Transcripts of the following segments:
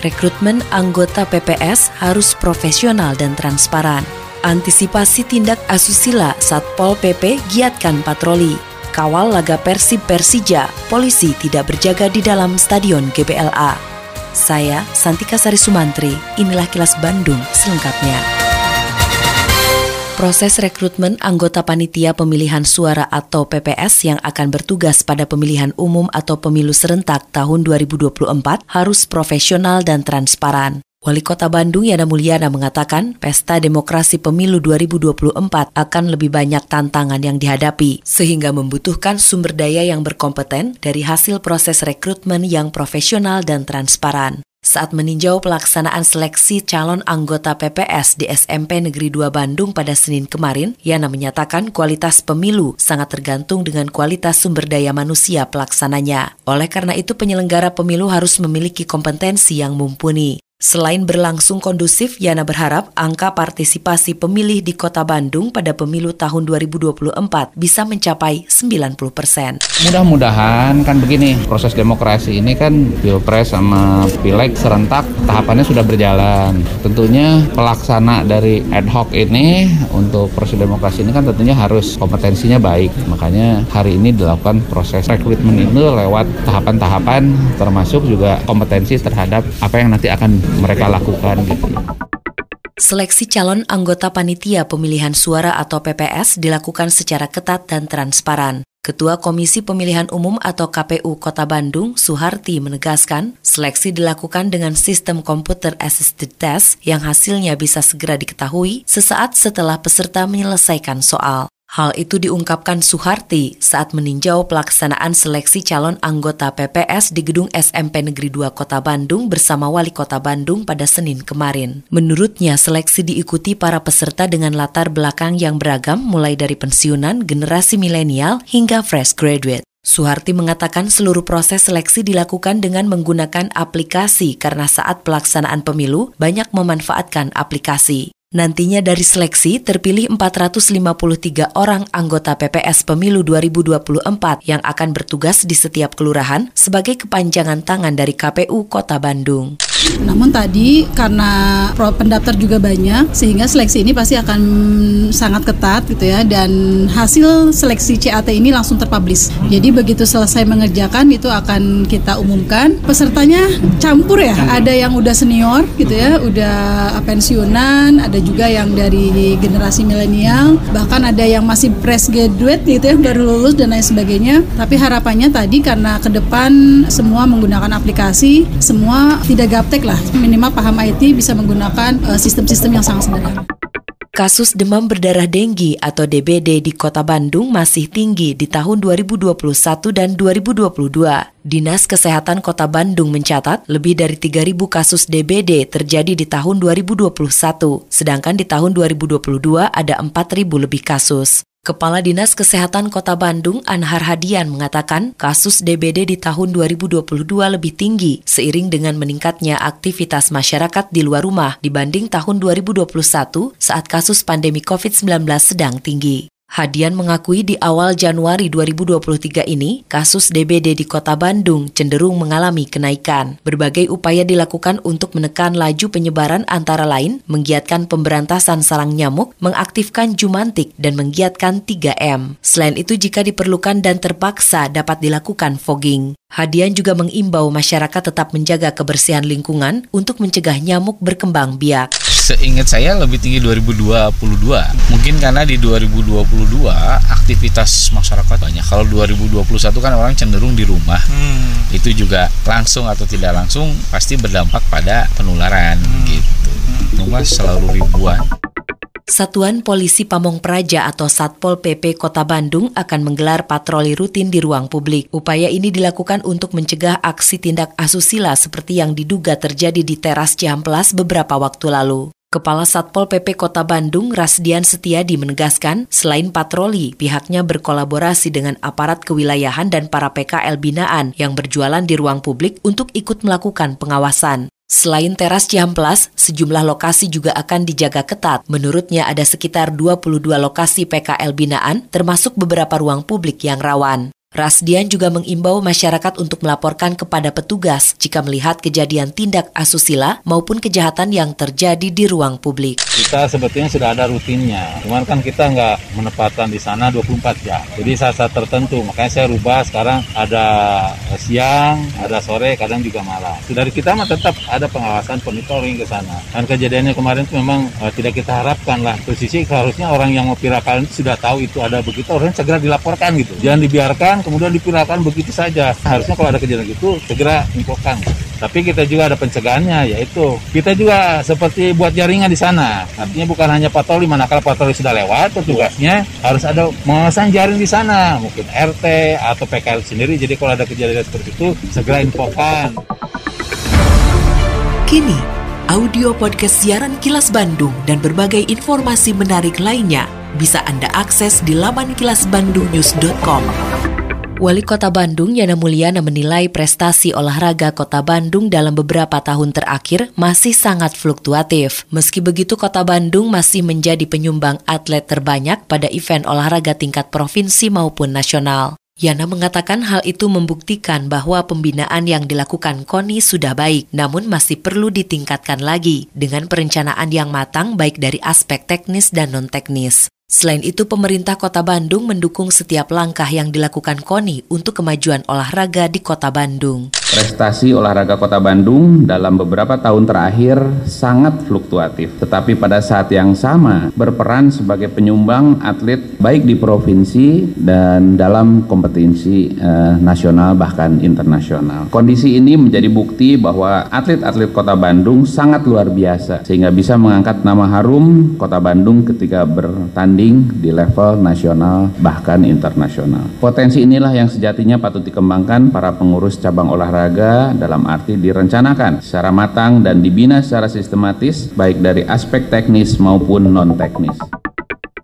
rekrutmen anggota PPS harus profesional dan transparan. Antisipasi tindak asusila Satpol PP giatkan patroli. Kawal laga Persib Persija, polisi tidak berjaga di dalam stadion GBLA. Saya Santika Sari Sumantri, inilah kilas Bandung selengkapnya. Proses rekrutmen anggota panitia pemilihan suara atau PPS yang akan bertugas pada pemilihan umum atau pemilu serentak tahun 2024 harus profesional dan transparan. Wali Kota Bandung Yana Mulyana mengatakan pesta demokrasi pemilu 2024 akan lebih banyak tantangan yang dihadapi, sehingga membutuhkan sumber daya yang berkompeten dari hasil proses rekrutmen yang profesional dan transparan. Saat meninjau pelaksanaan seleksi calon anggota PPS di SMP Negeri 2 Bandung pada Senin kemarin, Yana menyatakan kualitas pemilu sangat tergantung dengan kualitas sumber daya manusia pelaksananya. Oleh karena itu penyelenggara pemilu harus memiliki kompetensi yang mumpuni. Selain berlangsung kondusif, Yana berharap angka partisipasi pemilih di kota Bandung pada pemilu tahun 2024 bisa mencapai 90 persen. Mudah-mudahan kan begini, proses demokrasi ini kan pilpres sama pileg serentak tahapannya sudah berjalan. Tentunya pelaksana dari ad hoc ini untuk proses demokrasi ini kan tentunya harus kompetensinya baik. Makanya hari ini dilakukan proses rekrutmen itu lewat tahapan-tahapan termasuk juga kompetensi terhadap apa yang nanti akan mereka lakukan gitu. Seleksi calon anggota panitia pemilihan suara atau PPS dilakukan secara ketat dan transparan. Ketua Komisi Pemilihan Umum atau KPU Kota Bandung, Suharti, menegaskan seleksi dilakukan dengan sistem komputer assisted test yang hasilnya bisa segera diketahui sesaat setelah peserta menyelesaikan soal. Hal itu diungkapkan Suharti saat meninjau pelaksanaan seleksi calon anggota PPS di gedung SMP Negeri 2 Kota Bandung bersama Wali Kota Bandung pada Senin kemarin. Menurutnya, seleksi diikuti para peserta dengan latar belakang yang beragam mulai dari pensiunan, generasi milenial, hingga fresh graduate. Suharti mengatakan seluruh proses seleksi dilakukan dengan menggunakan aplikasi karena saat pelaksanaan pemilu banyak memanfaatkan aplikasi. Nantinya dari seleksi terpilih 453 orang anggota PPS Pemilu 2024 yang akan bertugas di setiap kelurahan sebagai kepanjangan tangan dari KPU Kota Bandung. Namun tadi karena pendaftar juga banyak sehingga seleksi ini pasti akan sangat ketat gitu ya dan hasil seleksi CAT ini langsung terpublish. Jadi begitu selesai mengerjakan itu akan kita umumkan. Pesertanya campur ya, ada yang udah senior gitu ya, udah pensiunan, ada juga yang dari generasi milenial, bahkan ada yang masih fresh graduate gitu ya, baru lulus dan lain sebagainya. Tapi harapannya tadi karena ke depan semua menggunakan aplikasi, semua tidak gap gaptek lah minimal paham IT bisa menggunakan eh, sistem-sistem yang sangat sederhana. Kasus demam berdarah denggi atau DBD di Kota Bandung masih tinggi di tahun 2021 dan 2022. Dinas Kesehatan Kota Bandung mencatat lebih dari 3.000 kasus DBD terjadi di tahun 2021, sedangkan di tahun 2022 ada 4.000 lebih kasus. Kepala Dinas Kesehatan Kota Bandung, Anhar Hadian, mengatakan kasus DBD di tahun 2022 lebih tinggi seiring dengan meningkatnya aktivitas masyarakat di luar rumah dibanding tahun 2021 saat kasus pandemi COVID-19 sedang tinggi. Hadian mengakui di awal Januari 2023 ini, kasus DBD di kota Bandung cenderung mengalami kenaikan. Berbagai upaya dilakukan untuk menekan laju penyebaran antara lain menggiatkan pemberantasan sarang nyamuk, mengaktifkan jumantik, dan menggiatkan 3M. Selain itu, jika diperlukan dan terpaksa dapat dilakukan fogging. Hadian juga mengimbau masyarakat tetap menjaga kebersihan lingkungan untuk mencegah nyamuk berkembang biak. Seingat saya lebih tinggi 2022 mungkin karena di 2022 aktivitas masyarakat banyak. Kalau 2021 kan orang cenderung di rumah. Hmm. itu juga langsung atau tidak langsung pasti berdampak pada penularan hmm. gitu. Rumah selalu ribuan Satuan Polisi Pamong Praja atau Satpol PP Kota Bandung akan menggelar patroli rutin di ruang publik. Upaya ini dilakukan untuk mencegah aksi tindak asusila seperti yang diduga terjadi di teras Ciamplas beberapa waktu lalu. Kepala Satpol PP Kota Bandung, Rasdian Setiadi menegaskan, selain patroli, pihaknya berkolaborasi dengan aparat kewilayahan dan para PKL binaan yang berjualan di ruang publik untuk ikut melakukan pengawasan. Selain teras Ciamplas, sejumlah lokasi juga akan dijaga ketat. Menurutnya ada sekitar 22 lokasi PKL binaan, termasuk beberapa ruang publik yang rawan. Rasdian juga mengimbau masyarakat untuk melaporkan kepada petugas jika melihat kejadian tindak asusila maupun kejahatan yang terjadi di ruang publik. Kita sebetulnya sudah ada rutinnya, cuman kan kita nggak menempatkan di sana 24 jam. Jadi saat-saat tertentu, makanya saya rubah sekarang ada siang, ada sore, kadang juga malam. Dari kita mah tetap ada pengawasan monitoring ke sana. Dan kejadiannya kemarin itu memang uh, tidak kita harapkan lah. Posisi seharusnya orang yang mau pirakan sudah tahu itu ada begitu, orang segera dilaporkan gitu. Jangan dibiarkan kemudian dipindahkan begitu saja. Harusnya kalau ada kejadian gitu segera infokan. Tapi kita juga ada pencegahannya, yaitu kita juga seperti buat jaringan di sana. Artinya bukan hanya patroli, manakala patroli sudah lewat, petugasnya harus ada mengawasan jaring di sana. Mungkin RT atau PKL sendiri, jadi kalau ada kejadian seperti itu, segera infokan. Kini, audio podcast siaran Kilas Bandung dan berbagai informasi menarik lainnya bisa Anda akses di laman kilasbandungnews.com. Wali Kota Bandung Yana Mulyana menilai prestasi olahraga Kota Bandung dalam beberapa tahun terakhir masih sangat fluktuatif. Meski begitu, Kota Bandung masih menjadi penyumbang atlet terbanyak pada event olahraga tingkat provinsi maupun nasional. Yana mengatakan hal itu membuktikan bahwa pembinaan yang dilakukan KONI sudah baik, namun masih perlu ditingkatkan lagi dengan perencanaan yang matang baik dari aspek teknis dan non-teknis. Selain itu, pemerintah Kota Bandung mendukung setiap langkah yang dilakukan KONI untuk kemajuan olahraga di Kota Bandung. Prestasi olahraga Kota Bandung dalam beberapa tahun terakhir sangat fluktuatif, tetapi pada saat yang sama berperan sebagai penyumbang atlet baik di provinsi dan dalam kompetisi eh, nasional bahkan internasional. Kondisi ini menjadi bukti bahwa atlet-atlet Kota Bandung sangat luar biasa sehingga bisa mengangkat nama harum Kota Bandung ketika bertanding di level nasional bahkan internasional. Potensi inilah yang sejatinya patut dikembangkan para pengurus cabang olahraga olahraga dalam arti direncanakan secara matang dan dibina secara sistematis baik dari aspek teknis maupun non-teknis.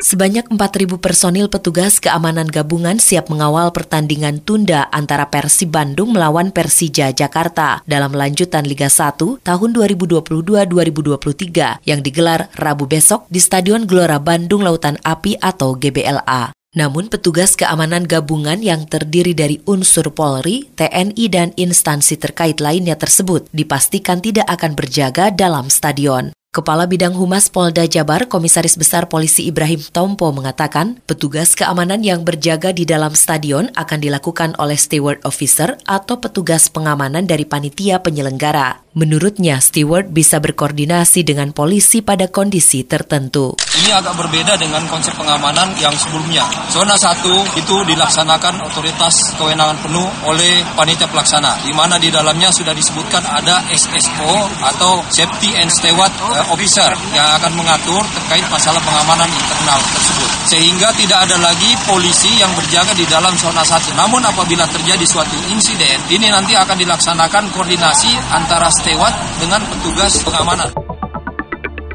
Sebanyak 4.000 personil petugas keamanan gabungan siap mengawal pertandingan tunda antara Persib Bandung melawan Persija Jakarta dalam lanjutan Liga 1 tahun 2022-2023 yang digelar Rabu besok di Stadion Gelora Bandung Lautan Api atau GBLA. Namun petugas keamanan gabungan yang terdiri dari unsur Polri, TNI, dan instansi terkait lainnya tersebut dipastikan tidak akan berjaga dalam stadion. Kepala Bidang Humas Polda Jabar, Komisaris Besar Polisi Ibrahim Tompo mengatakan, petugas keamanan yang berjaga di dalam stadion akan dilakukan oleh steward officer atau petugas pengamanan dari panitia penyelenggara. Menurutnya, steward bisa berkoordinasi dengan polisi pada kondisi tertentu. Ini agak berbeda dengan konsep pengamanan yang sebelumnya. Zona satu itu dilaksanakan otoritas kewenangan penuh oleh panitia pelaksana, di mana di dalamnya sudah disebutkan ada SSO atau Safety and Steward eh, Officer yang akan mengatur terkait masalah pengamanan internal tersebut. Sehingga tidak ada lagi polisi yang berjaga di dalam zona satu. Namun apabila terjadi suatu insiden, ini nanti akan dilaksanakan koordinasi antara steward dengan petugas pengamanan.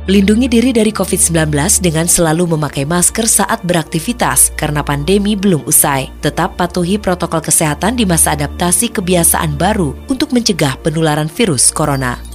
Lindungi diri dari COVID-19 dengan selalu memakai masker saat beraktivitas karena pandemi belum usai. Tetap patuhi protokol kesehatan di masa adaptasi kebiasaan baru untuk mencegah penularan virus corona.